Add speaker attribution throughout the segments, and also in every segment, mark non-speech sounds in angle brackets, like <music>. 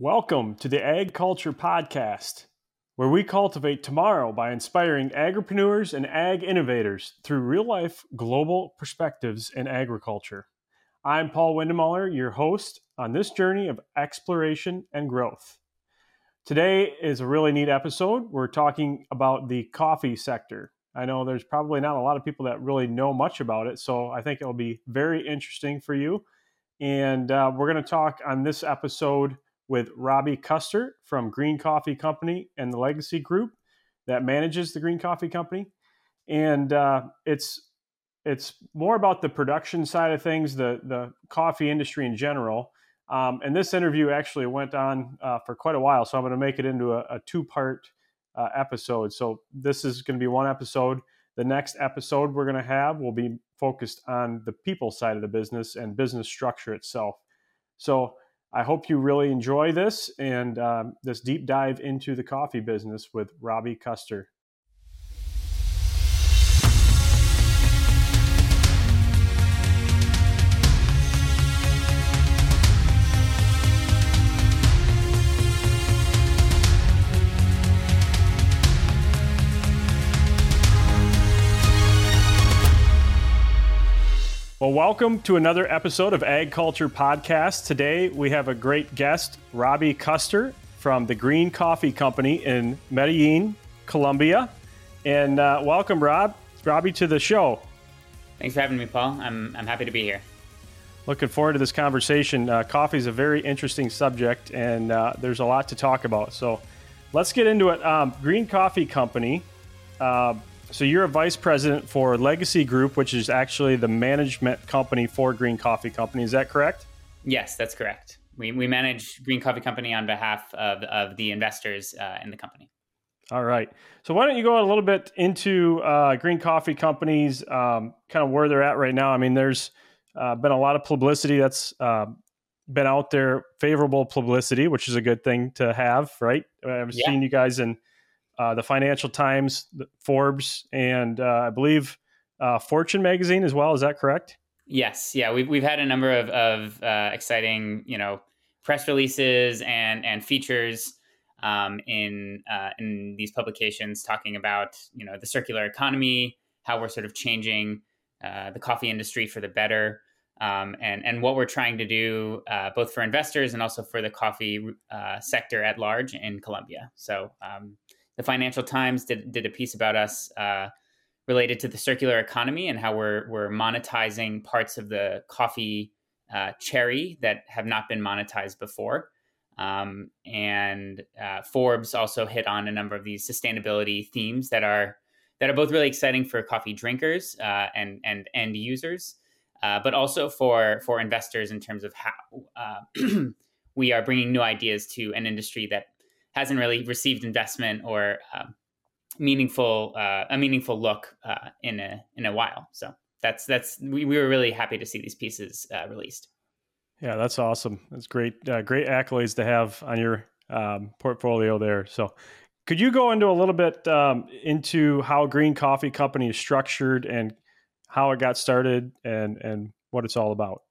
Speaker 1: Welcome to the Ag Culture Podcast, where we cultivate tomorrow by inspiring agripreneurs and ag innovators through real life global perspectives in agriculture. I'm Paul Windemuller, your host on this journey of exploration and growth. Today is a really neat episode. We're talking about the coffee sector. I know there's probably not a lot of people that really know much about it, so I think it'll be very interesting for you. And uh, we're going to talk on this episode with Robby Kuster from Green Coffee Company and the Legacy Group that manages the Green Coffee Company. And uh, it's it's more about the production side of things, the the coffee industry in general. Um, and this interview actually went on uh, for quite a while, so I'm going to make it into a, a two part uh, episode. So this is going to be one episode. The next episode we're going to have will be focused on the people side of the business and business structure itself. So I hope you really enjoy this and um, this deep dive into the coffee business with Robby Kuster. Well, welcome to another episode of Ag Culture Podcast. Today we have a great guest, Robby Kuster from the Green Coffee Company in Medellin, Colombia. And uh, welcome, Rob, Robby, to the show.
Speaker 2: Thanks for having me, Paul. I'm, I'm happy to be here.
Speaker 1: Looking forward to this conversation. Uh, coffee is a very interesting subject, and uh, there's a lot to talk about. So let's get into it. Um, Green Coffee Company. So you're a vice president for Legacy Group, which is actually the management company for Green Coffee Company. Is that correct?
Speaker 2: Yes, that's correct. We, we manage Green Coffee Company on behalf of, of the investors uh, in the company.
Speaker 1: All right. So why don't you go a little bit into uh, Green Coffee Companies, um, kind of where they're at right now? I mean, there's uh, been a lot of publicity that's uh, been out there, favorable publicity, which is a good thing to have, right? I've yeah. seen you guys in uh, the Financial Times, Forbes, and uh, I believe uh, Fortune magazine as well. Is that correct?
Speaker 2: Yes. Yeah, we've we've had a number of of uh, exciting, you know, press releases and and features um, in uh, in these publications talking about you know the circular economy, how we're sort of changing uh, the coffee industry for the better. Um, and and what we're trying to do both for investors and also for the coffee sector at large in Colombia. So um, the Financial Times did, did a piece about us uh, related to the circular economy and how we're we're monetizing parts of the coffee uh, cherry that have not been monetized before. Um, and uh, Forbes also hit on a number of these sustainability themes that are that are both really exciting for coffee drinkers uh, and and end users, uh, but also for for investors in terms of how uh, <clears throat> we are bringing new ideas to an industry that hasn't really received investment or uh, meaningful uh, a meaningful look uh, in a in a while. So that's that's we, we were really happy to see these pieces uh, released.
Speaker 1: Yeah, that's awesome. That's great uh, great accolades to have on your um, portfolio there. So. Could you go into a little bit um, into how Green Coffee Company is structured and how it got started and and what it's all about?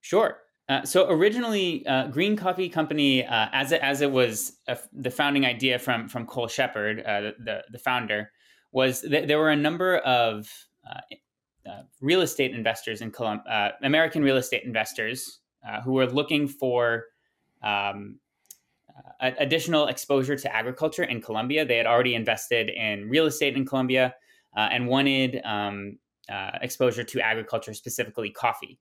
Speaker 2: Sure. Uh, so originally, uh, Green Coffee Company, uh, as it as it was uh, the founding idea from from Cole Shepard, uh, the the founder, was th- there were a number of real estate investors in Colum- American real estate investors who were looking for um, additional exposure to agriculture in Colombia. They had already invested in real estate in Colombia and wanted um, exposure to agriculture, specifically coffee.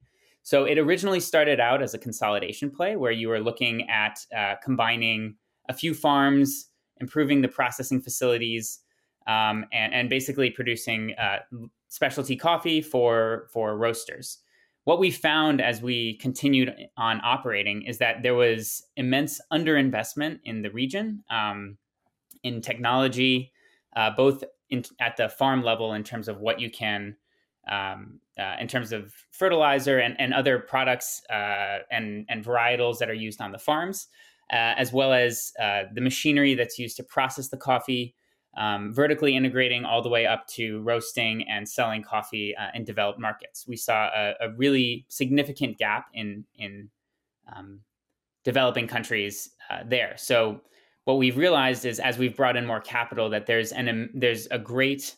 Speaker 2: So it originally started out as a consolidation play where you were looking at uh, combining a few farms, improving the processing facilities, um, and, and, basically producing uh, specialty coffee for for roasters. What we found as we continued on operating is that there was immense underinvestment in the region, um, in technology, uh, both in, at the farm level in terms of what you can um, uh, in terms of fertilizer and, and other products uh, and, and varietals that are used on the farms, uh, as well as uh, the machinery that's used to process the coffee, um, vertically integrating all the way up to roasting and selling coffee uh, in developed markets. We saw a, a, really significant gap in, in um, developing countries uh, there. So what we've realized is as we've brought in more capital that there's an um, there's a great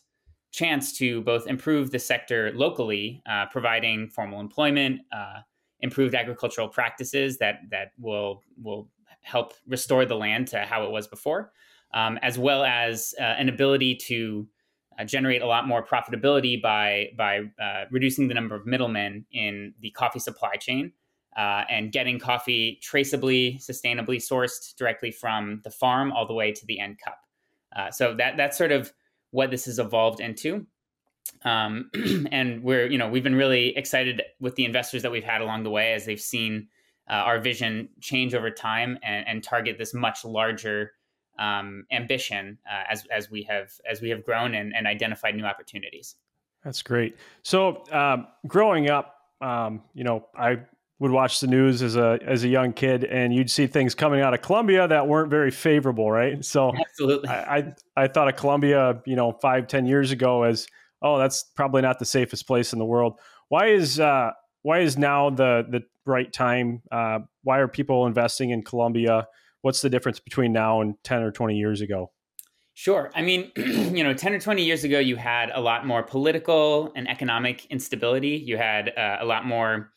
Speaker 2: chance to both improve the sector locally, uh, providing formal employment, uh, improved agricultural practices that that will will help restore the land to how it was before, um, as well as uh, an ability to uh, generate a lot more profitability by by uh, reducing the number of middlemen in the coffee supply chain uh, and getting coffee traceably, sustainably sourced directly from the farm all the way to the end cup. So that that's sort of what this has evolved into. Um, <clears throat> and we're you know we've been really excited with the investors that we've had along the way as they've seen uh, our vision change over time and, and target this much larger um, ambition uh, as as we have as we have grown and, and identified new opportunities.
Speaker 1: That's great. So um, growing up, um, you know, I would watch the news as a as a young kid, and you'd see things coming out of Colombia that weren't very favorable, right? So
Speaker 2: absolutely,
Speaker 1: I I, I thought of Colombia, you know, five ten years ago as oh, that's probably not the safest place in the world. Why is uh, why is now the the right time? Uh, why are people investing in Colombia? what's the difference between now and 10 or 20 years ago?
Speaker 2: Sure. I mean, <clears throat> you know, 10 or 20 years ago, you had a lot more political and economic instability. You had uh, a lot more,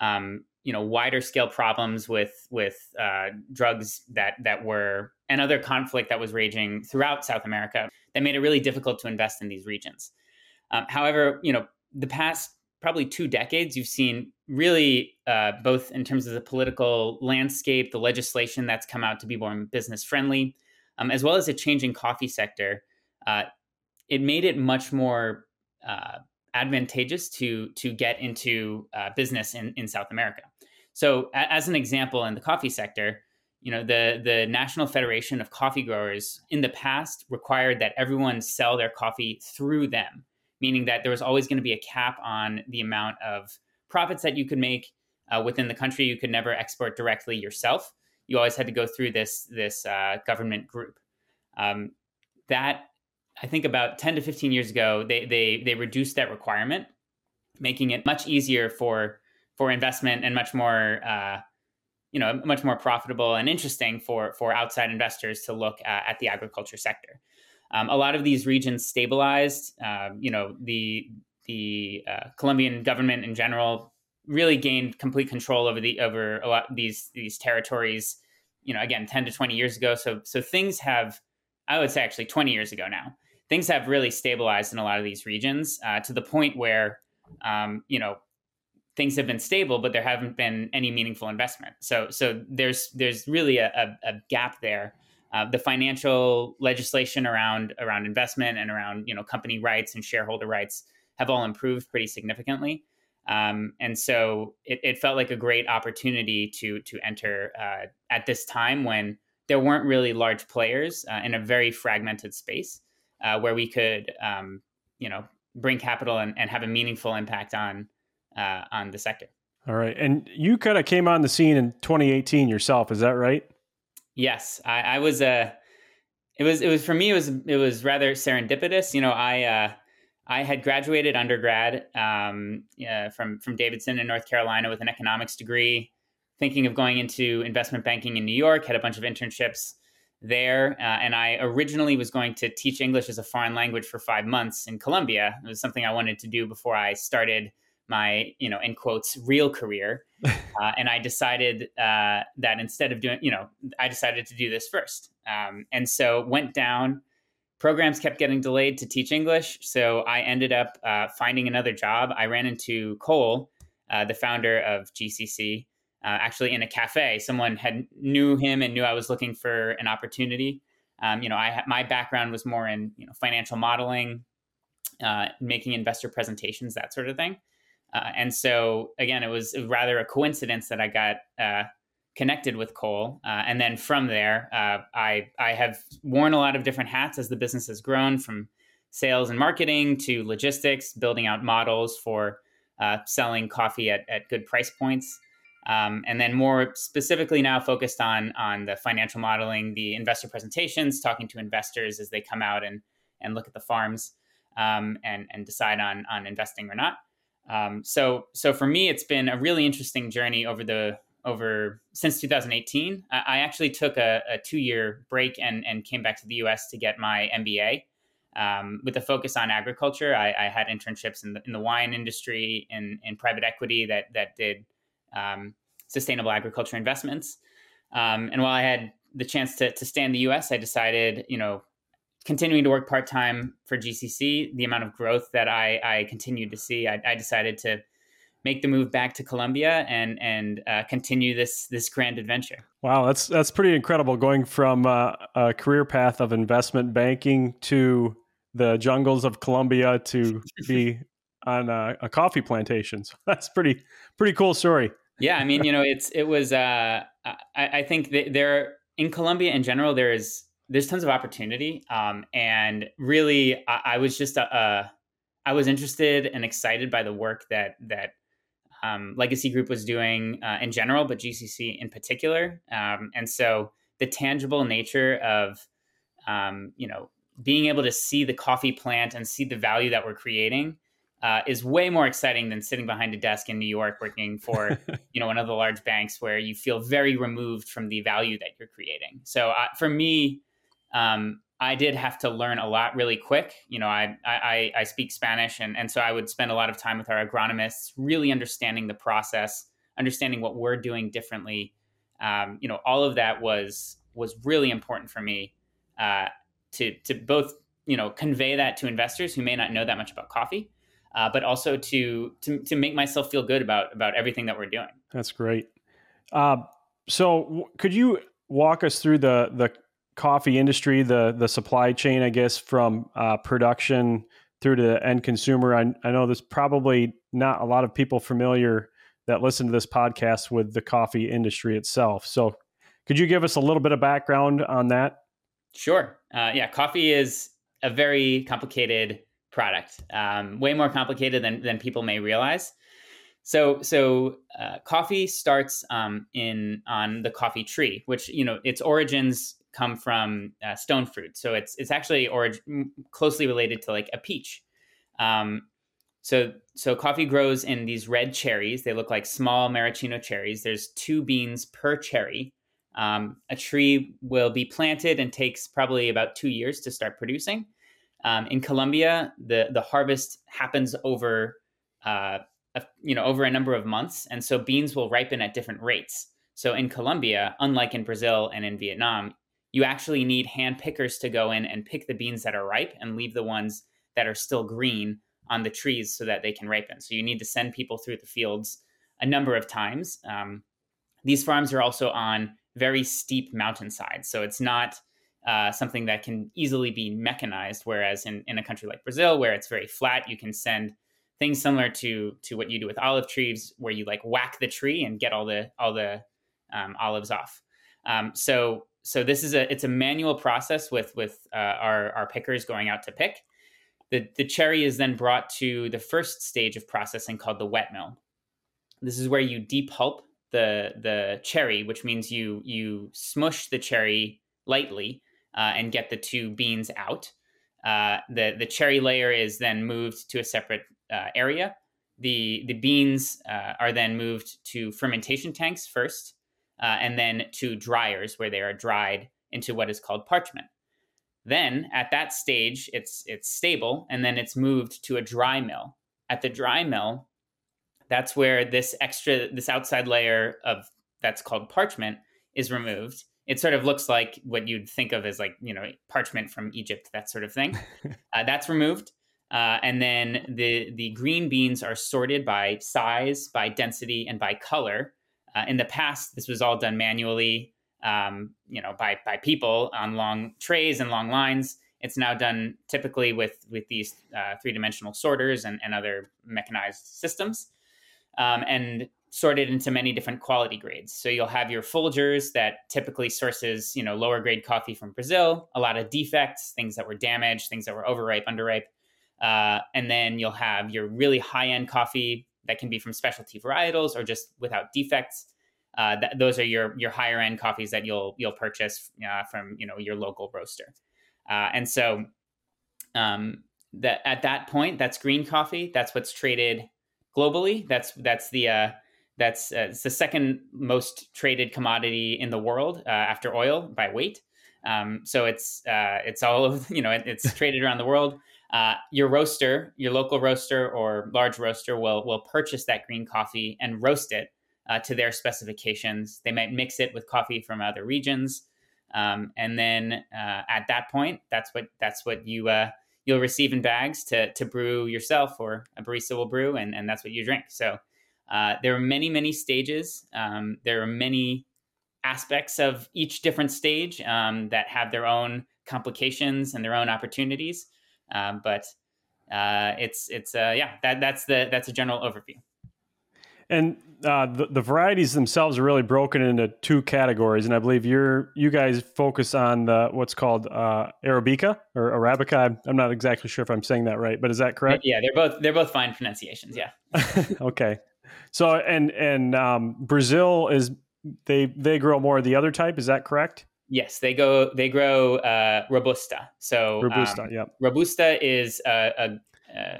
Speaker 2: um, you know, wider scale problems with with uh, drugs that that were and other conflict that was raging throughout South America that made it really difficult to invest in these regions. Um, however, you know, the past probably two decades, you've seen really uh, both in terms of the political landscape, the legislation that's come out to be more business friendly, um, as well as a changing coffee sector. Uh, it made it much more uh, advantageous to to get into uh, business in, in South America. So, as an example, in the coffee sector, you know the the National Federation of Coffee Growers in the past required that everyone sell their coffee through them meaning that there was always going to be a cap on the amount of profits that you could make uh, within the country. You could never export directly yourself. You always had to go through this this uh, government group. Um, that I think about ten to fifteen years ago, they they they reduced that requirement, making it much easier for for investment and much more. Uh, you know, much more profitable and interesting for for outside investors to look at, at the agriculture sector. Um, a lot of these regions stabilized. Uh, you know, the the uh, Colombian government in general really gained complete control over the over a lot these these territories. You know, again, ten to twenty years ago. So so things have, I would say, actually twenty years ago now. Things have really stabilized in a lot of these regions uh, to the point where, um, you know, things have been stable, but there haven't been any meaningful investment. So so there's there's really a, a, a gap there uh, the financial legislation around around investment and around you know company rights and shareholder rights have all improved pretty significantly. Um, and so it, it, felt like a great opportunity to to enter uh, at this time when there weren't really large players uh, in a very fragmented space uh, where we could um, you know bring capital and, and, have a meaningful impact on uh, on the sector.
Speaker 1: All right, and you kind of came on the scene in 2018 yourself, is that right?
Speaker 2: Yes, I, I was a. Uh, it was it was for me. It was it was rather serendipitous. You know, I uh, I had graduated undergrad um, from from Davidson in North Carolina with an economics degree, thinking of going into investment banking in New York. Had a bunch of internships there, uh, and I originally was going to teach English as a foreign language for five months in Colombia. It was something I wanted to do before I started my you know in quotes real career. <laughs> Uh, and i decided uh, that instead of doing you know i decided to do this first. Um, and so went down. Programs kept getting delayed to teach english so i ended up uh, finding another job. I ran into cole uh, the founder of gcc uh, actually in a cafe. Someone had knew him and knew i was looking for an opportunity. Um, you know i my background was more in you know financial modeling uh, making investor presentations that sort of thing. Uh, and so again, it was rather a coincidence that I got uh, connected with Cole, uh, and then from there, uh, I I have worn a lot of different hats as the business has grown, from sales and marketing to logistics, building out models for selling coffee at, at good price points. Um, and then more specifically now focused on on the financial modeling, the investor presentations, talking to investors as they come out and and look at the farms um, and and decide on on investing or not. Um, so so for me, it's been a really interesting journey over the over since 2018. I, I actually took a, a, two year break and and came back to the U.S. to get my MBA. Um, with a focus on agriculture, I, I had internships in the, in the wine industry in, in private equity that that did um, sustainable agriculture investments. Um, and while I had the chance to, to stay in the US, I decided, you know, continuing to work part time for GCC, the amount of growth that I, I continued to see, I, I decided to make the move back to Colombia and and uh, continue this this grand adventure.
Speaker 1: Wow, that's that's pretty incredible. Going from uh, a career path of investment banking to the jungles of Colombia to be <laughs> on a, a coffee plantation. <laughs> So that's pretty pretty cool story.
Speaker 2: Yeah, I mean, you know, it's it was. Uh, I, I think there in Colombia in general, there is there's tons of opportunity, um, and really, I, I was just a, a, I was interested and excited by the work that that um, Legacy Group was doing uh, in general, but GCC in particular, um, and so the tangible nature of um, you know being able to see the coffee plant and see the value that we're creating uh, is way more exciting than sitting behind a desk in New York working for <laughs> you know one of the large banks where you feel very removed from the value that you're creating. So uh, for me, um, I did have to learn a lot really quick. You know, I I, I speak Spanish, and and so I would spend a lot of time with our agronomists, really understanding the process, understanding what we're doing differently. Um, you know, all of that was was really important for me uh, to to both you know convey that to investors who may not know that much about coffee uh, but also to, to to make myself feel good about about everything that we're doing.
Speaker 1: That's great. Uh, so, w- could you walk us through the the coffee industry, the the supply chain, I guess, from uh, production through to the end consumer? I, I know there's probably not a lot of people familiar that listen to this podcast with the coffee industry itself. So, could you give us a little bit of background on that?
Speaker 2: Sure. Uh, yeah, coffee is a very complicated product. Um, way more complicated than than people may realize. So so uh, coffee starts um, in on the coffee tree, which you know its origins come from uh, stone fruit. So it's it's actually orig- closely related to like a peach. Um, so so coffee grows in these red cherries. They look like small maraschino cherries. There's two beans per cherry. Um, a tree will be planted and takes probably about two years to start producing. Um, in Colombia, the the harvest happens over uh, a, you know over a number of months, and so beans will ripen at different rates. So in Colombia, unlike in Brazil and in Vietnam, you actually need hand pickers to go in and pick the beans that are ripe and leave the ones that are still green on the trees so that they can ripen. So you need to send people through the fields a number of times. Um, these farms are also on very steep mountainsides, so it's not uh, something that can easily be mechanized. Whereas in, in a country like Brazil, where it's very flat, you can send things similar to to what you do with olive trees, where you like whack the tree and get all the all the um, olives off. Um, so so this is a it's a manual process with with uh, our our pickers going out to pick. The the cherry is then brought to the first stage of processing called the wet mill. This is where you depulp the the cherry, which means you you smush the cherry lightly uh, and get the two beans out. Uh, the the cherry layer is then moved to a separate uh, area. The the beans uh, are then moved to fermentation tanks first, uh, and then to dryers where they are dried into what is called parchment. Then at that stage, it's it's stable, and then it's moved to a dry mill. At the dry mill, that's where this extra this outside layer of that's called parchment is removed it sort of looks like what you'd think of as like you know parchment from Egypt, that sort of thing. <laughs> uh, that's removed, uh, and then the the green beans are sorted by size, by density, and by color. Uh, in the past, this was all done manually, um, you know, by by people on long trays and long lines. It's now done typically with with these uh, three dimensional sorters and, and other mechanized systems. Um, and sorted into many different quality grades. So you'll have your Folgers that typically sources, you know, lower grade coffee from Brazil, a lot of defects, things that were damaged, things that were overripe, underripe. Uh, and then you'll have your really high end coffee that can be from specialty varietals or just without defects. Uh, th- those are your your higher end coffees that you'll you'll purchase uh, from you know your local roaster. Uh, and so um, that at that point, that's green coffee. That's what's traded globally. That's that's the uh, That's uh, it's the second most traded commodity in the world uh, after oil by weight. Um, so it's uh, it's all of <laughs> you know it, it's <laughs> traded around the world. Uh, your roaster, your local roaster or large roaster will will purchase that green coffee and roast it uh, to their specifications. They might mix it with coffee from other regions, um, and then uh, at that point, that's what that's what you uh, you'll receive in bags to to brew yourself, or a barista will brew, and and that's what you drink. So uh, there are many many stages. Um, there are many aspects of each different stage um, that have their own complications and their own opportunities. Um, but uh, it's it's uh, yeah that that's the that's a general overview.
Speaker 1: And uh, the, the varieties themselves are really broken into two categories, and I believe you're you guys focus on the what's called uh, Arabica or Arabica. I'm, I'm not exactly sure if I'm saying that right, but is that correct?
Speaker 2: Yeah, they're both they're both fine pronunciations. Yeah. <laughs>
Speaker 1: okay. So and and um, Brazil is they they grow more of the other type. Is that correct?
Speaker 2: Yes, they go they grow uh, robusta. So
Speaker 1: robusta, um, yeah.
Speaker 2: Robusta is a, a,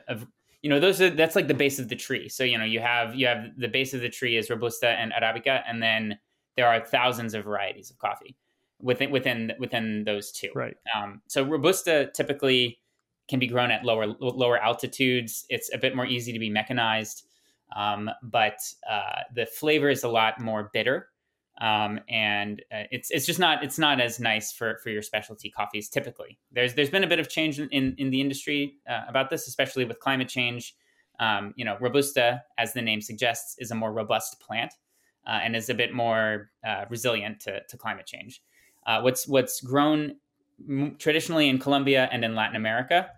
Speaker 2: a, you know those are that's like the base of the tree. So you know you have you have the base of the tree is robusta and arabica, and then there are thousands of varieties of coffee within within within those two.
Speaker 1: Right.
Speaker 2: Um, so robusta typically can be grown at lower lower altitudes. It's a bit more easy to be mechanized, um, but uh, the flavor is a lot more bitter um, and uh, it's it's just not it's not as nice for for your specialty coffees typically. There's there's been a bit of change in in the industry uh, about this, especially with climate change. Um, you know, robusta, as the name suggests, is a more robust plant uh, and is a bit more uh, resilient to, to climate change. Uh, what's what's grown traditionally in Colombia and in Latin America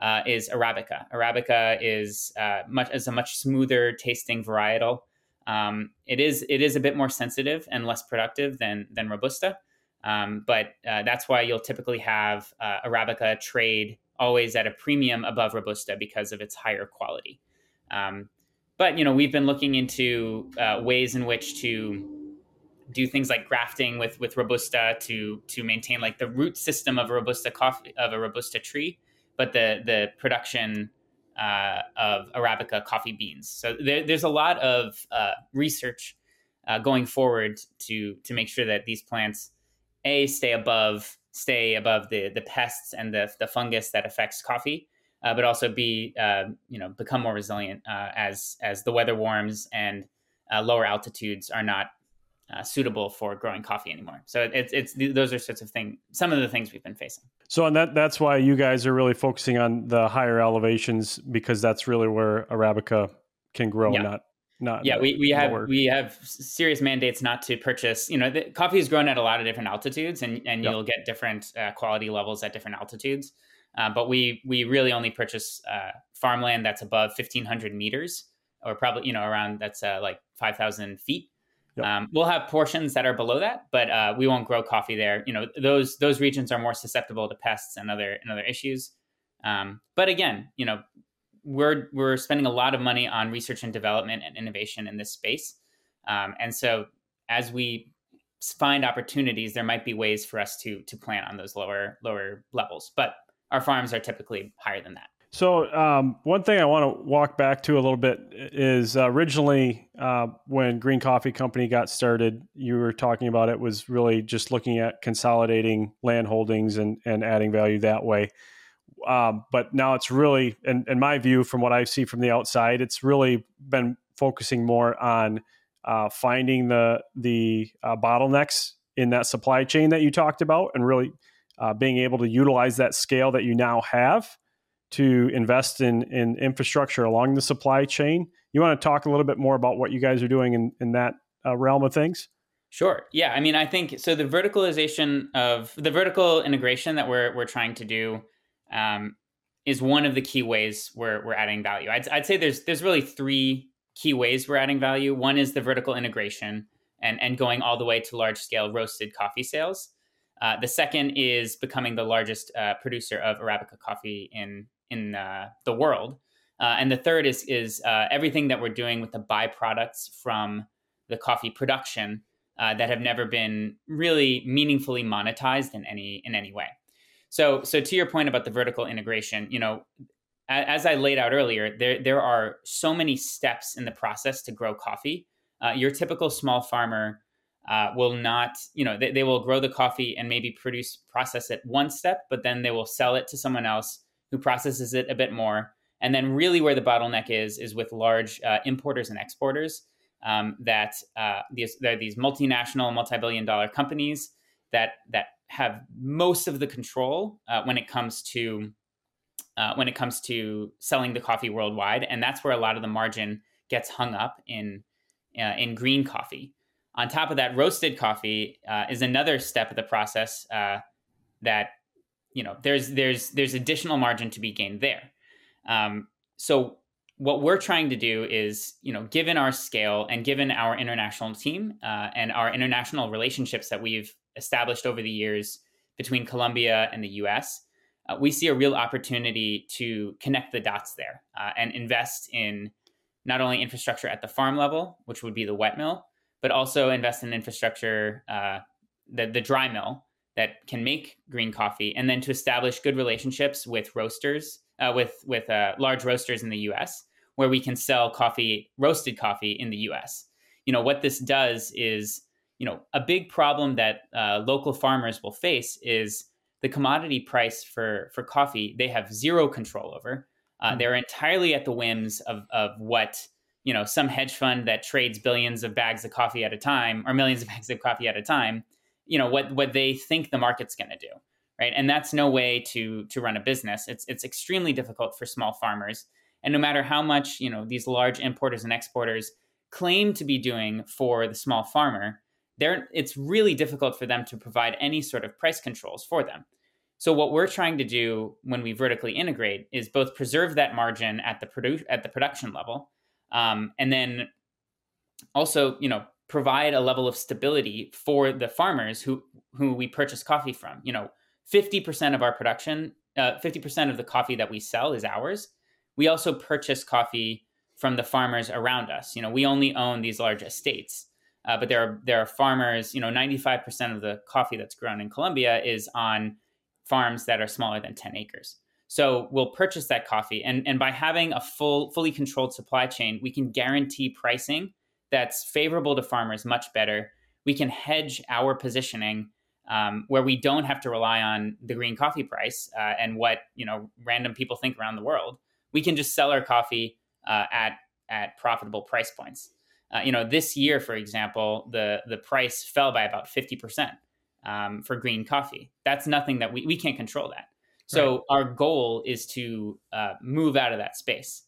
Speaker 2: uh, is arabica. Arabica is much is a much smoother tasting varietal. Um, it is it is a bit more sensitive and less productive than than robusta, um, but uh, that's why you'll typically have uh, arabica trade always at a premium above robusta because of its higher quality. Um, but you know we've been looking into uh, ways in which to do things like grafting with with robusta to to maintain like the root system of a robusta coffee of a robusta tree, but the the production uh, of Arabica coffee beans. So there, there's a lot of uh, research uh, going forward to to make sure that these plants a stay above stay above the the pests and the the fungus that affects coffee, uh, but also be uh, you know become more resilient uh, as as the weather warms and lower altitudes are not uh, suitable for growing coffee anymore. So it's it's those are sorts of things. Some of the things we've been facing.
Speaker 1: So and that that's why you guys are really focusing on the higher elevations because that's really where arabica can grow, yeah. not not
Speaker 2: yeah. We we have we have serious mandates not to purchase. You know, the, coffee is grown at a lot of different altitudes, and and yep. you'll get different uh, quality levels at different altitudes. Uh, but we we really only purchase uh, farmland that's above fifteen hundred meters, or probably you know around that's uh, like five thousand feet. Yep. Um, we'll have portions that are below that, but uh, we won't grow coffee there. You know, those those regions are more susceptible to pests and other and other issues. Um, but again, you know, we're we're spending a lot of money on research and development and innovation in this space, um, and so as we find opportunities, there might be ways for us to to plant on those lower lower levels. But our farms are typically higher than that.
Speaker 1: So um, one thing I want to walk back to a little bit is uh, originally uh, when Green Coffee Company got started, you were talking about it was really just looking at consolidating land holdings and, and adding value that way. Um, but now it's really, in, in, my view, from what I see from the outside, it's really been focusing more on uh, finding the the uh, bottlenecks in that supply chain that you talked about, and really uh, being able to utilize that scale that you now have to invest in, in infrastructure along the supply chain. You want to talk a little bit more about what you guys are doing in, in that uh, realm of things?
Speaker 2: Sure. Yeah. I mean, I think so. The verticalization of the vertical integration that we're we're trying to do um, is one of the key ways we're we're adding value. I'd, I'd say there's there's really three key ways we're adding value. One is the vertical integration and and going all the way to large scale roasted coffee sales. Uh, the second is becoming the largest uh, producer of arabica coffee in in uh, the world. Uh, and the third is is uh, everything that we're doing with the byproducts from the coffee production uh, that have never been really meaningfully monetized in any in any way. So so to your point about the vertical integration, you know, as I laid out earlier, there there are so many steps in the process to grow coffee Uh, your typical small farmer uh, will not, you know, they, they will grow the coffee and maybe produce, process it one step, but then they will sell it to someone else who processes it a bit more. And then, really, where the bottleneck is, is with large uh, importers and exporters. Um, that uh, these, there are these multinational, multi-billion-dollar companies that that have most of the control uh, when it comes to uh, when it comes to selling the coffee worldwide, and that's where a lot of the margin gets hung up in uh, in green coffee. On top of that, roasted coffee uh, is another step of the process that you know there's there's there's additional margin to be gained there. Um, so what we're trying to do is you know given our scale and given our international team uh, and our international relationships that we've established over the years between Colombia and the U.S. Uh, we see a real opportunity to connect the dots there uh, and invest in not only infrastructure at the farm level, which would be the wet mill, but also invest in infrastructure, uh, the, the dry mill that can make green coffee, and then to establish good relationships with roasters, uh, with with uh, large roasters in the U.S., where we can sell coffee, roasted coffee in the U.S. You know what this does is, you know, a big problem that uh, local farmers will face is the commodity price for for coffee. They have zero control over. Uh, they're entirely at the whims of of what you know some hedge fund that trades billions of bags of coffee at a time or millions of bags of coffee at a time you know what what they think the market's going to do right? And that's no way to to run a business. It's it's extremely difficult for small farmers. And no matter how much you know these large importers and exporters claim to be doing for the small farmer they're it's really difficult for them to provide any sort of price controls for them. So what we're trying to do when we vertically integrate is both preserve that margin at the produ- at the production level um, and then also you know provide a level of stability for the farmers who who we purchase coffee from. You know 50% of our production uh, 50% of the coffee that we sell is ours. We also purchase coffee from the farmers around us. You know we only own these large estates uh, but there are there are farmers you know 95% of the coffee that's grown in colombia is on farms that are smaller than 10 acres. So we'll purchase that coffee, and and by having a full, fully controlled supply chain, we can guarantee pricing that's favorable to farmers much better. We can hedge our positioning um, where we don't have to rely on the green coffee price uh, and what you know random people think around the world. We can just sell our coffee uh, at at profitable price points. Uh, you know, this year, for example, the the price fell by about fifty percent um, for green coffee. That's nothing that we we can't control that. So right. our goal is to uh, move out of that space.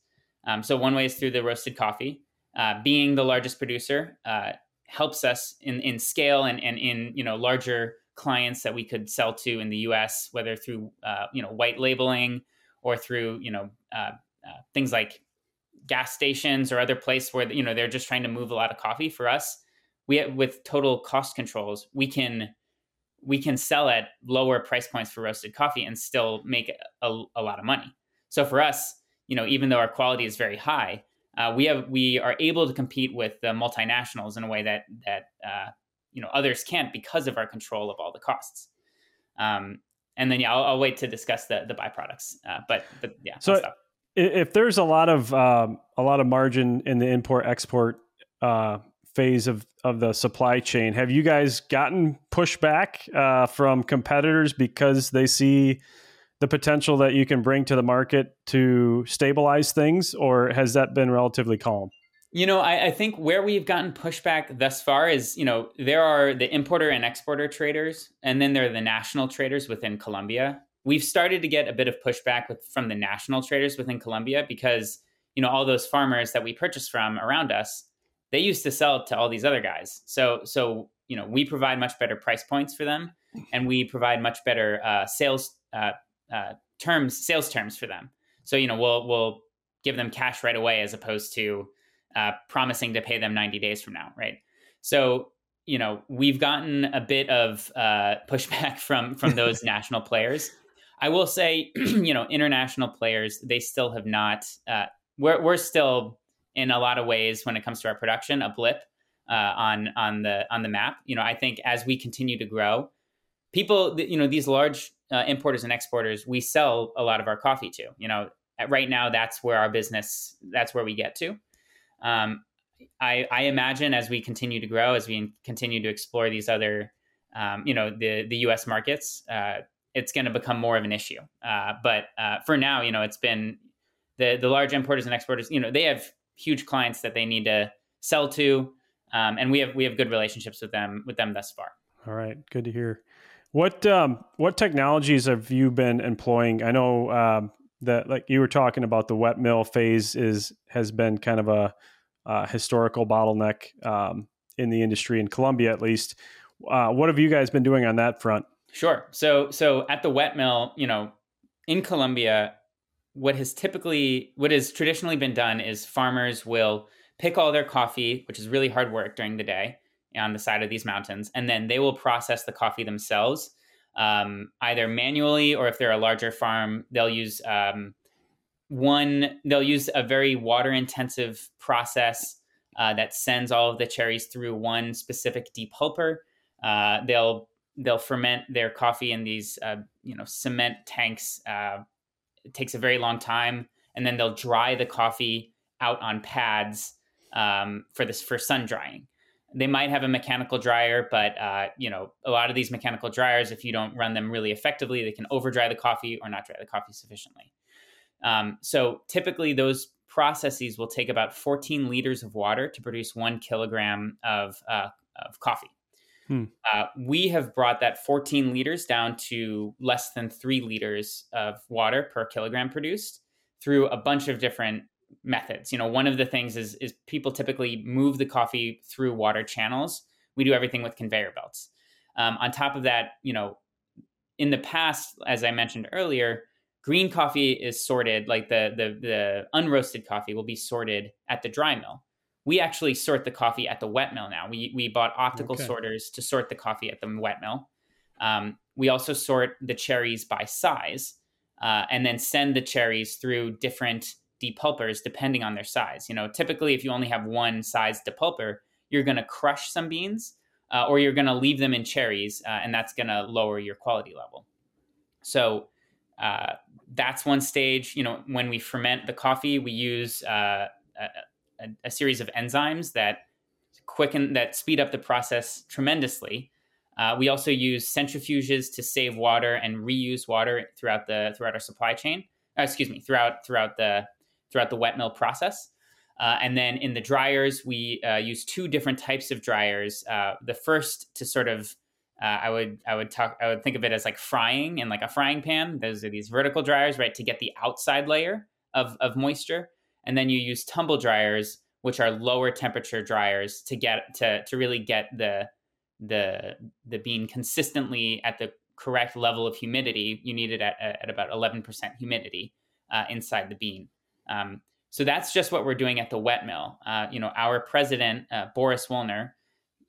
Speaker 2: Um, so one way is through the roasted coffee. Uh, being the largest producer uh, helps us in, in scale and, and in you know larger clients that we could sell to in the U.S., whether through uh, you know white labeling or through you know uh, uh, things like gas stations or other places where you know they're just trying to move a lot of coffee. For us, we with total cost controls, we can we can sell at lower price points for roasted coffee and still make a, a lot of money. So for us, you know, even though our quality is very high, uh, we have we are able to compete with the multinationals in a way that that uh, you know others can't because of our control of all the costs. Um, and then yeah, I'll, I'll, wait to discuss the the byproducts. Uh, but but yeah,
Speaker 1: so if there's a lot of um, a lot of margin in the import export uh, phase of of the supply chain. Have you guys gotten pushback uh, from competitors because they see the potential that you can bring to the market to stabilize things, or has that been relatively calm?
Speaker 2: You know, I, I, think where we've gotten pushback thus far is, you know, there are the importer and exporter traders, and then there are the national traders within Colombia. We've started to get a bit of pushback with, from the national traders within Colombia because, you know, all those farmers that we purchase from around us, they used to sell to all these other guys. So so you know we provide much better price points for them, and we provide much better uh, sales uh, uh, terms, sales terms for them. So you know we'll we'll give them cash right away as opposed to uh, promising to pay them 90 days from now, right? So you know we've gotten a bit of uh, <laughs> pushback from from those <laughs> national players. I will say, <clears throat> you know, international players they still have not. Uh, we're we're still in a lot of ways when it comes to our production a blip uh, on on the on the map. You know, I think as we continue to grow, people, you know, these large uh, importers and exporters, we sell a lot of our coffee to. You know, right now that's where our business that's where we get to. Um, I, I imagine as we continue to grow, as we continue to explore these other, um, you know, the the U.S. markets, uh, it's going to become more of an issue. Uh, but uh, for now, you know, it's been the the large importers and exporters. You know, they have huge clients that they need to sell to, um, and we have we have good relationships with them with them thus far.
Speaker 1: All right, good to hear. What um, what technologies have you been employing? I know um, that, like you were talking about, the wet mill phase is has been kind of a historical bottleneck um, in the industry in Colombia, at least. Uh, what have you guys been doing on that front?
Speaker 2: Sure. So so at the wet mill, you know, in Colombia, what has typically what has traditionally been done is farmers will pick all their coffee, which is really hard work during the day on the side of these mountains, and then they will process the coffee themselves, um, either manually or if they're a larger farm, they'll use um, one. They'll use a very water intensive process uh, that sends all of the cherries through one specific depulper. Uh, they'll they'll ferment their coffee in these uh, you know cement tanks. Uh, it takes a very long time, and then they'll dry the coffee out on pads um, for this for sun drying. They might have a mechanical dryer, but uh, you know a lot of these mechanical dryers, if you don't run them really effectively, they can over dry the coffee or not dry the coffee sufficiently. Um, so typically, those processes will take about 14 liters of water to produce one kilogram of, uh, of coffee. Hmm. Uh, we have brought that 14 liters down to less than three liters of water per kilogram produced through a bunch of different methods. You know, one of the things is is people typically move the coffee through water channels. We do everything with conveyor belts. Um, on top of that, you know, in the past, as I mentioned earlier, green coffee is sorted like the the the unroasted coffee will be sorted at the dry mill we actually sort the coffee at the wet mill now. We we bought optical okay. sorters to sort the coffee at the wet mill. Um, we also sort the cherries by size, uh, and then send the cherries through different depulpers depending on their size. You know, typically if you only have one size depulper, you're going to crush some beans, uh, or you're going to leave them in cherries, uh, and that's going to lower your quality level. So. Uh, that's one stage. You know, when we ferment the coffee, we use uh, a, a series of enzymes that quicken that speed up the process tremendously. Uh, we also use centrifuges to save water and reuse water throughout the throughout our supply chain. Uh, excuse me, throughout throughout the throughout the wet mill process. Uh, and then in the dryers, we uh, use two different types of dryers. Uh, the first to sort of uh, I would I would talk I would think of it as like frying in like a frying pan. Those are these vertical dryers, right, to get the outside layer of of moisture and then you use tumble dryers which are lower temperature dryers to get to to really get the the the bean consistently at the correct level of humidity you need it at, at about 11% humidity uh, inside the bean um, so that's just what we're doing at the wet mill uh, you know our president uh, boris wollner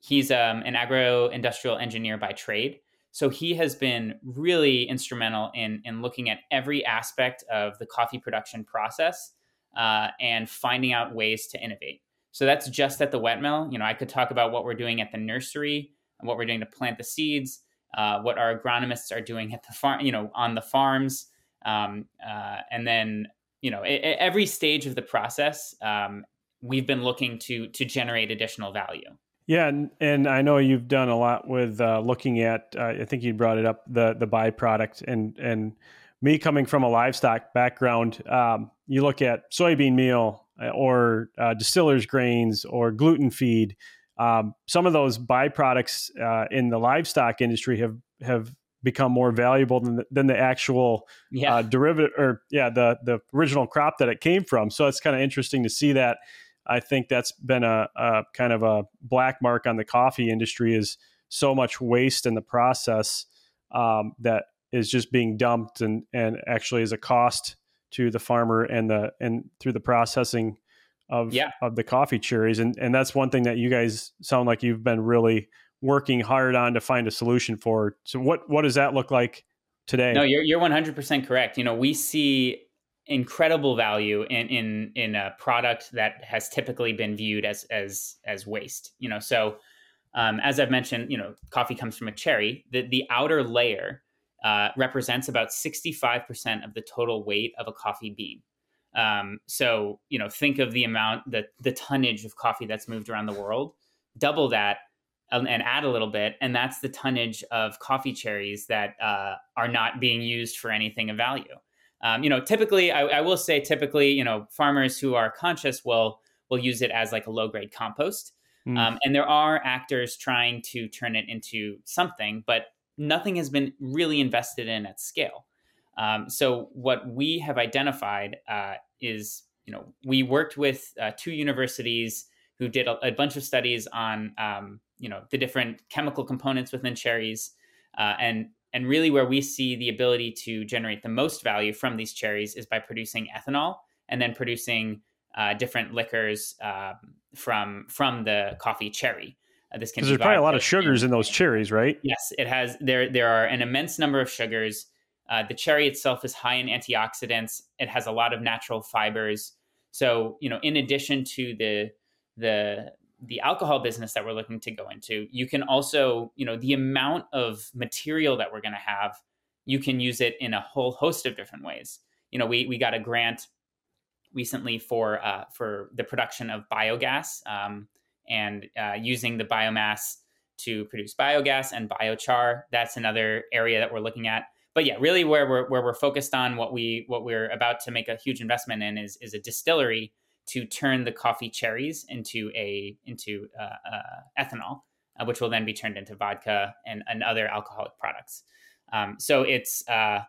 Speaker 2: he's um, an agro-industrial engineer by trade so he has been really instrumental in in looking at every aspect of the coffee production process uh, and finding out ways to innovate. So that's just at the wet mill. You know, I could talk about what we're doing at the nursery, and what we're doing to plant the seeds, uh, what our agronomists are doing at the farm, you know, on the farms, um, uh, and then you know, it, every stage of the process, um, we've been looking to to generate additional value.
Speaker 1: Yeah, and, and I know you've done a lot with uh, looking at. Uh, I think you brought it up the the byproduct and and me coming from a livestock background, um, you look at soybean meal uh, or uh, distillers grains or gluten feed. Um, some of those byproducts uh, in the livestock industry have have become more valuable than the, than the actual yeah. uh, derivative or yeah the the original crop that it came from. So it's kind of interesting to see that. I think that's been a, a, kind of a black mark on the coffee industry is so much waste in the process um, that is just being dumped and and actually is a cost to the farmer and the and through the processing of yeah. of the coffee cherries and and that's one thing that you guys sound like you've been really working hard on to find a solution for so what what does that look like today
Speaker 2: no you're you're 100% correct you know we see incredible value in in in a product that has typically been viewed as as as waste you know so um, as I've mentioned, you know, coffee comes from a cherry. The the outer layer uh, represents about 65% of the total weight of a coffee bean. Um, so you know, think of the amount the the tonnage of coffee that's moved around the world. Double that and add a little bit, and that's the tonnage of coffee cherries that uh, are not being used for anything of value. Um, you know, typically, I, I, will say, typically, you know, farmers who are conscious will will use it as like a low grade compost. Mm. Um, and there are actors trying to turn it into something, but nothing has been really invested in at scale. Um, so what we have identified uh, is, you know, we worked with uh, two universities who did a, a bunch of studies on, um, you know, the different chemical components within cherries, uh, and and really where we see the ability to generate the most value from these cherries is by producing ethanol and then producing uh, different liquors uh, from from the coffee cherry.
Speaker 1: Uh, this can there's probably a lot of sugars in those cherries, right?
Speaker 2: Yes, it has. There there are an immense number of sugars. Uh, the cherry itself is high in antioxidants. It has a lot of natural fibers. So you know, in addition to the the the alcohol business that we're looking to go into, you can also you know the amount of material that we're going to have. You can use it in a whole host of different ways. You know, we we got a grant recently for uh, for the production of biogas um, and uh, using the biomass to produce biogas and biochar. That's another area that we're looking at. But yeah, really where we're where we're focused on what we what we're about to make a huge investment in is is a distillery to turn the coffee cherries into a into uh, uh ethanol, uh, which will then be turned into vodka and, and other alcoholic products. Um, so it's uh,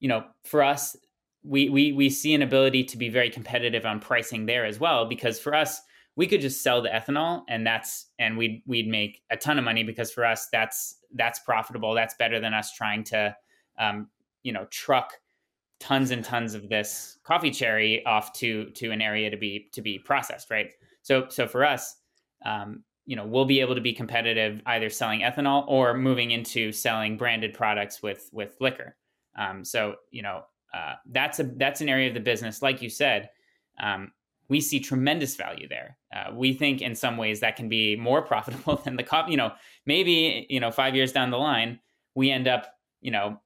Speaker 2: you know for us we we we see an ability to be very competitive on pricing there as well because for us we could just sell the ethanol and that's and we'd we'd make a ton of money because for us that's that's profitable that's better than us trying to um, you know truck tons and tons of this coffee cherry off to to an area to be to be processed right so so for us um, you know we'll be able to be competitive either selling ethanol or moving into selling branded products with with liquor um, so you know uh, that's a that's an area of the business, like you said, um, we see tremendous value there. Uh, we think in some ways that can be more <laughs> profitable than the coffee. You know, maybe you know five years down the line, we end up you know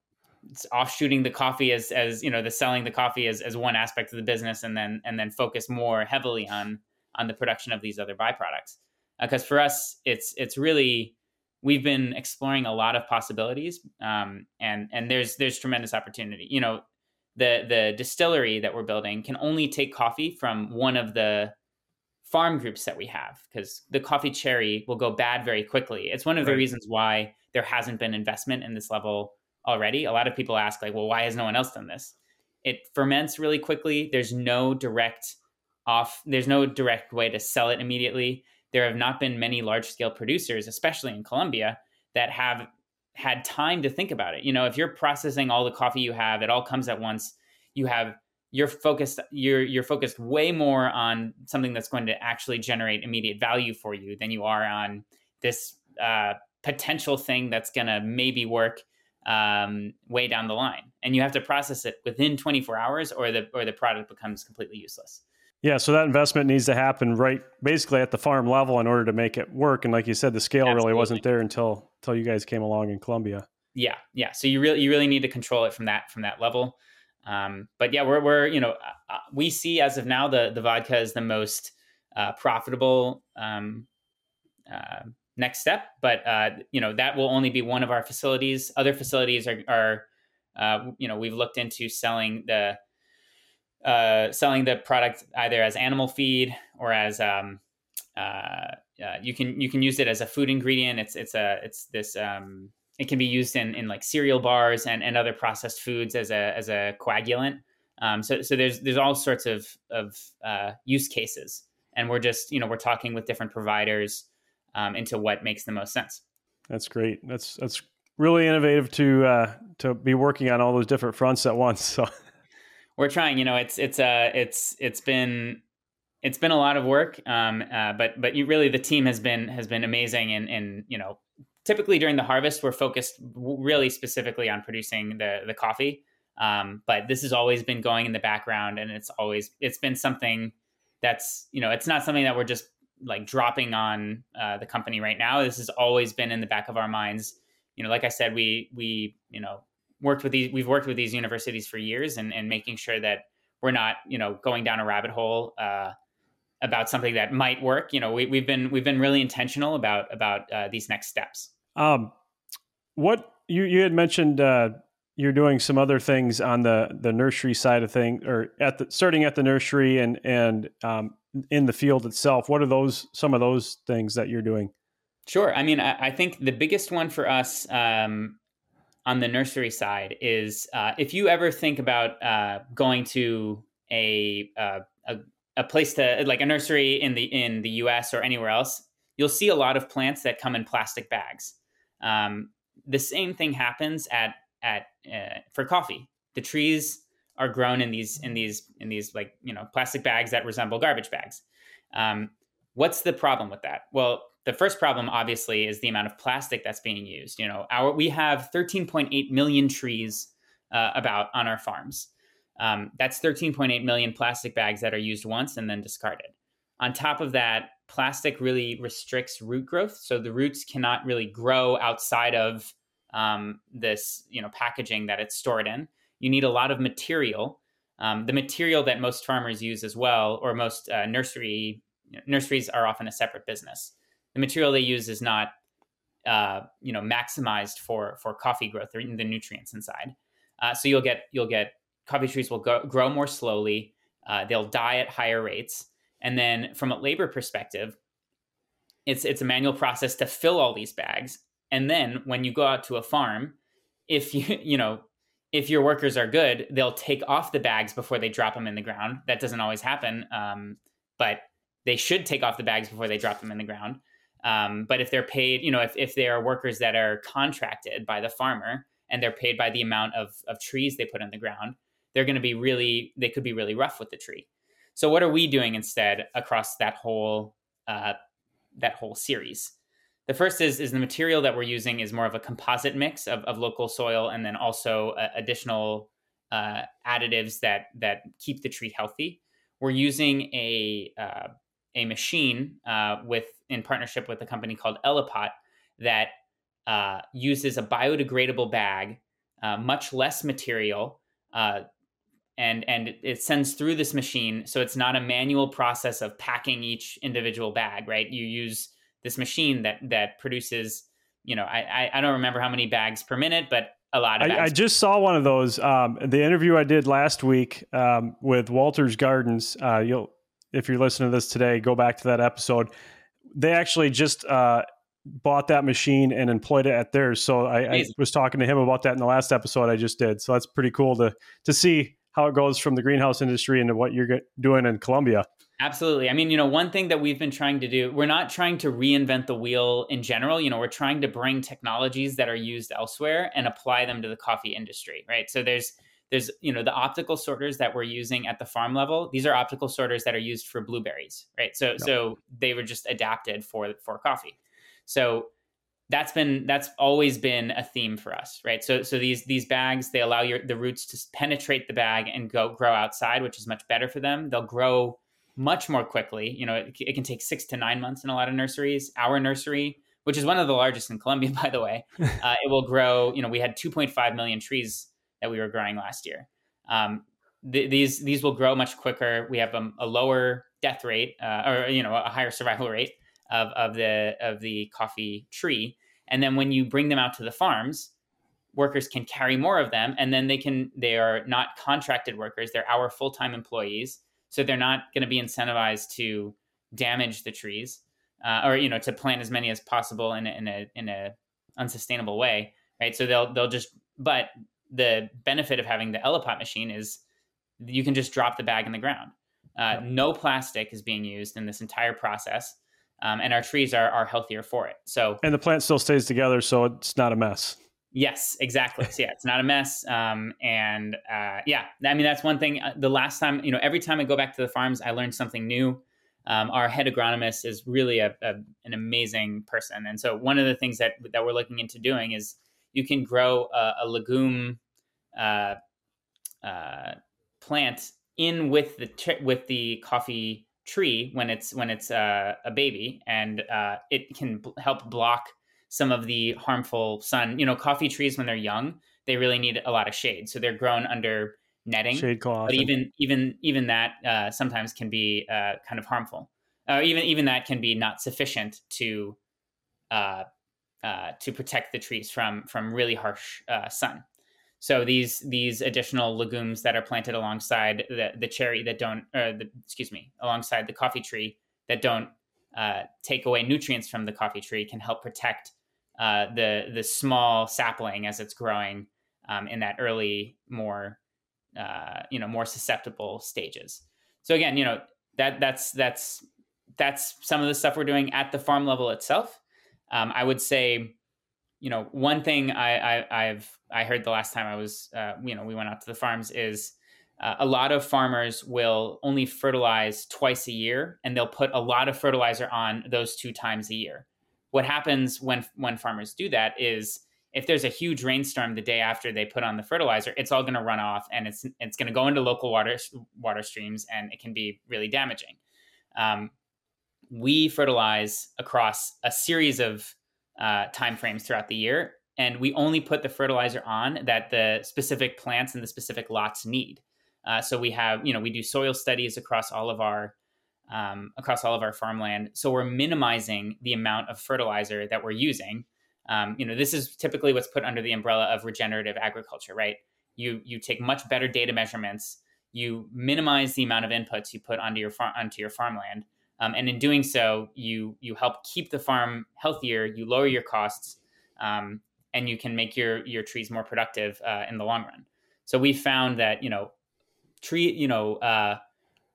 Speaker 2: offshooting the coffee as as you know the selling the coffee as, as one aspect of the business, and then and then focus more heavily on on the production of these other byproducts. Because uh, for us, it's it's really we've been exploring a lot of possibilities, um, and and there's there's tremendous opportunity. You know, the the distillery that we're building can only take coffee from one of the farm groups that we have because the coffee cherry will go bad very quickly. It's one of right. the reasons why there hasn't been investment in this level already. A lot of people ask like, well, why has no one else done this? It ferments really quickly. There's no direct off there's no direct way to sell it immediately. There have not been many large scale producers, especially in Colombia, that have had time to think about it. You know, if you're processing all the coffee you have, it all comes at once. You have you're focused you're you're focused way more on something that's going to actually generate immediate value for you than you are on this uh, potential thing that's going to maybe work um, way down the line. And you have to process it within 24 hours, or the or the product becomes completely useless.
Speaker 1: Yeah, so that investment needs to happen right basically at the farm level in order to make it work. And like you said, the scale Absolutely. really wasn't there until until you guys came along in Colombia.
Speaker 2: Yeah, yeah. So you really you really need to control it from that from that level. Um, but yeah, we're we're you know uh, uh we see as of now the the vodka is the most uh, profitable um, uh, next step. But uh, you know that will only be one of our facilities. Other facilities are are uh, you know we've looked into selling the uh, selling the product either as animal feed or as um, uh, uh, you can you can use it as a food ingredient. It's it's a it's this um, it can be used in, in like cereal bars and, and other processed foods as a as a coagulant. Um, so so there's there's all sorts of of uh, use cases, and we're just you know we're talking with different providers um, into what makes the most sense.
Speaker 1: That's great. That's that's really innovative to uh, to be working on all those different fronts at once. So
Speaker 2: we're trying. You know, it's it's uh it's it's been it's been a lot of work. Um, uh, but but you really the team has been has been amazing, and and you know, typically during the harvest we're focused really specifically on producing the the coffee. Um, but this has always been going in the background, and it's always it's been something that's you know it's not something that we're just like dropping on uh, the company right now. This has always been in the back of our minds. You know, like I said, we we you know worked with these we've worked with these universities for years and, and making sure that we're not you know going down a rabbit hole uh, about something that might work. You know, we, have been we've been really intentional about about uh, these next steps. Um,
Speaker 1: what you you had mentioned uh, you're doing some other things on the the nursery side of things, or at the starting at the nursery and and um, in the field itself. What are those some of those things that you're doing?
Speaker 2: Sure. I mean, I, I think the biggest one for us um, on the nursery side is uh, if you ever think about uh, going to a, uh, a a place to like a nursery in the in the U.S. or anywhere else, you'll see a lot of plants that come in plastic bags. Um, the same thing happens at at uh, for coffee. The trees are grown in these in these in these like you know plastic bags that resemble garbage bags. Um, what's the problem with that? Well, the first problem obviously is the amount of plastic that's being used. You know, our we have 13.8 million trees uh, about on our farms. Um, that's 13.8 million plastic bags that are used once and then discarded. On top of that, plastic really restricts root growth, so the roots cannot really grow outside of um, this you know packaging that it's stored in. You need a lot of material. Um, the material that most farmers use as well, or most uh, nursery nurseries are often a separate business. The material they use is not uh, you know maximized for for coffee growth or the nutrients inside. Uh, so you'll get you'll get coffee trees will go, grow more slowly. Uh, they'll die at higher rates, and then from a labor perspective, it's it's a manual process to fill all these bags and then when you go out to a farm, if you <laughs> you know if your workers are good, they'll take off the bags before they drop them in the ground. That doesn't always happen, um, but they should take off the bags before they drop them in the ground. Um, but if they're paid, you know, if, if they are workers that are contracted by the farmer and they're paid by the amount of, of trees they put in the ground, they're going to be really, they could be really rough with the tree. So what are we doing instead across that whole, uh, that whole series? The first is is the material that we're using is more of a composite mix of, of local soil and then also uh, additional uh, additives that that keep the tree healthy. We're using a uh, a machine uh, with in partnership with a company called Ellepot that uh, uses a biodegradable bag, uh, much less material, and and it sends through this machine. So it's not a manual process of packing each individual bag. Right, you use this machine that that produces you know I, I, don't remember how many bags per minute but a lot of
Speaker 1: I, I, just saw one of those um, the interview i did last week um, with walters gardens uh, you'll if you're listening to this today go back to that episode. They actually just uh, bought that machine and employed it at theirs. So I, I, was talking to him about that in the last episode i just did. So that's pretty cool to to see how it goes from the greenhouse industry into what you're doing in colombia
Speaker 2: Absolutely. I mean, you know, one thing that we've been trying to do, we're not trying to reinvent the wheel in general. You know, we're trying to bring technologies that are used elsewhere and apply them to the coffee industry, right? So there's there's you know the optical sorters that we're using at the farm level these are optical sorters that are used for blueberries right so so they were just adapted for for coffee so that's been that's always been a theme for us right so so these these bags they allow your the roots to penetrate the bag and go grow outside which is much better for them they'll grow much more quickly. You know, it, it, can take six to nine months in a lot of nurseries. Our nursery, which is one of the largest in Colombia, <laughs> by the way, <laughs> uh, it will grow. You know, we had 2.5 million trees that we were growing last year. Um, th- these these will grow much quicker. We have a, a lower death rate, uh, or you know, a higher survival rate of of the of the coffee tree. And then when you bring them out to the farms, workers can carry more of them, and then they can they are not contracted workers; they're our full time employees so they're not going to be incentivized to damage the trees uh, or you know to plant as many as possible in a, in a in a unsustainable way right? So they'll they'll just but the benefit of having the Ellepot machine is you can just drop the bag in the ground. Uh, no plastic is being used in this entire process um, and our trees are, are healthier for it. So
Speaker 1: and the plant still stays together so it's not a mess
Speaker 2: Yes, exactly. So yeah, it's not a mess. Um, and uh, yeah, I mean that's one thing. Uh, the last time, you know, every time I go back to the farms, I learn something new. Um, our head agronomist is really a, a, an amazing person, and so one of the things that that we're looking into doing is you can grow a, a legume uh, uh, plant in with the with the coffee tree when it's when it's uh, a baby, and uh, it can b- help block some of the harmful sun. You know, coffee trees when they're young, they really need a lot of shade. So they're grown under netting.
Speaker 1: Shade cloth.
Speaker 2: But even even even that uh, sometimes can be uh, kind of harmful. Uh, even even that can be not sufficient to uh, uh, to protect the trees from from really harsh uh, sun. So these these additional legumes that are planted alongside the, the cherry that don't, the, excuse me, alongside the coffee tree that don't uh, take away nutrients from the coffee tree can help protect uh, the the small sapling as it's growing um, in that early, more uh, you know more susceptible stages. So again, you know that that's that's that's some of the stuff we're doing at the farm level itself. Um, I would say, you know, one thing I, I have I heard the last time I was, uh, you know, we went out to the farms is uh, a lot of farmers will only fertilize twice a year, and they'll put a lot of fertilizer on those two times a year. What happens when when farmers do that is if there's a huge rainstorm the day after they put on the fertilizer, it's all going to run off and it's it's going to go into local water water streams and it can be really damaging. Um, we fertilize across a series of uh, time frames throughout the year, and we only put the fertilizer on that the specific plants and the specific lots need. Uh, so we have, you know, we do soil studies across all of our um, across all of our farmland. So we're minimizing the amount of fertilizer that we're using um, you know, this is typically what's put under the umbrella of regenerative agriculture, right? You you take much better data measurements, you minimize the amount of inputs you put onto your farm onto your farmland, um, and in doing so, you you help keep the farm healthier. You lower your costs, um, and you can make your your trees more productive uh, in the long run. So we found that you know, tree you know, uh,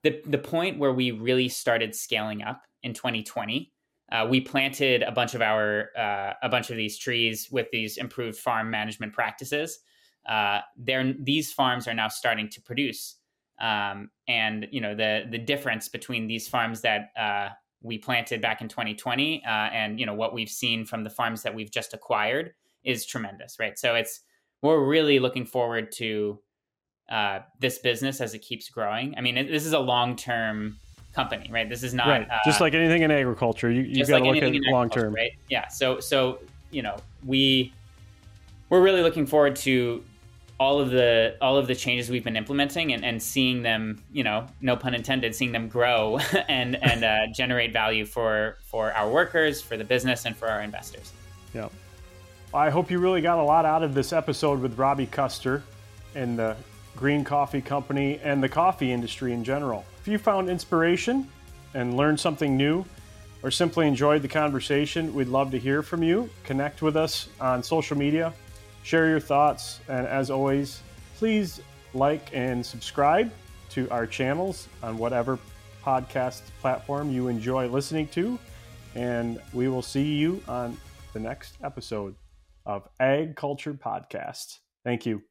Speaker 2: the the point where we really started scaling up in 2020 uh, we planted a bunch of our uh, a bunch of these trees with these improved farm management practices. Uh, these farms are now starting to produce, um, and you know the the difference between these farms that uh, we planted back in 2020 uh, and you know what we've seen from the farms that we've just acquired is tremendous, right? So it's we're really looking forward to uh, this business as it keeps growing. I mean, it, this is a long term company, right? This is not
Speaker 1: right. Uh, just like anything in agriculture. You you got to like look at long term,
Speaker 2: right? Yeah. So so you know we we're really looking forward to all of the all of the changes we've been implementing and, and seeing them, you know, no pun intended, seeing them grow <laughs> and and uh, generate value for for our workers, for the business, and for our investors.
Speaker 1: Yeah. I hope you really got a lot out of this episode with Robby Kuster and the Green Coffee Company and the coffee industry in general. If you found inspiration and learned something new, or simply enjoyed the conversation, we'd love to hear from you. Connect with us on social media, share your thoughts, and as always, please like and subscribe to our channels on whatever podcast platform you enjoy listening to. And we will see you on the next episode of Ag Culture Podcast. Thank you.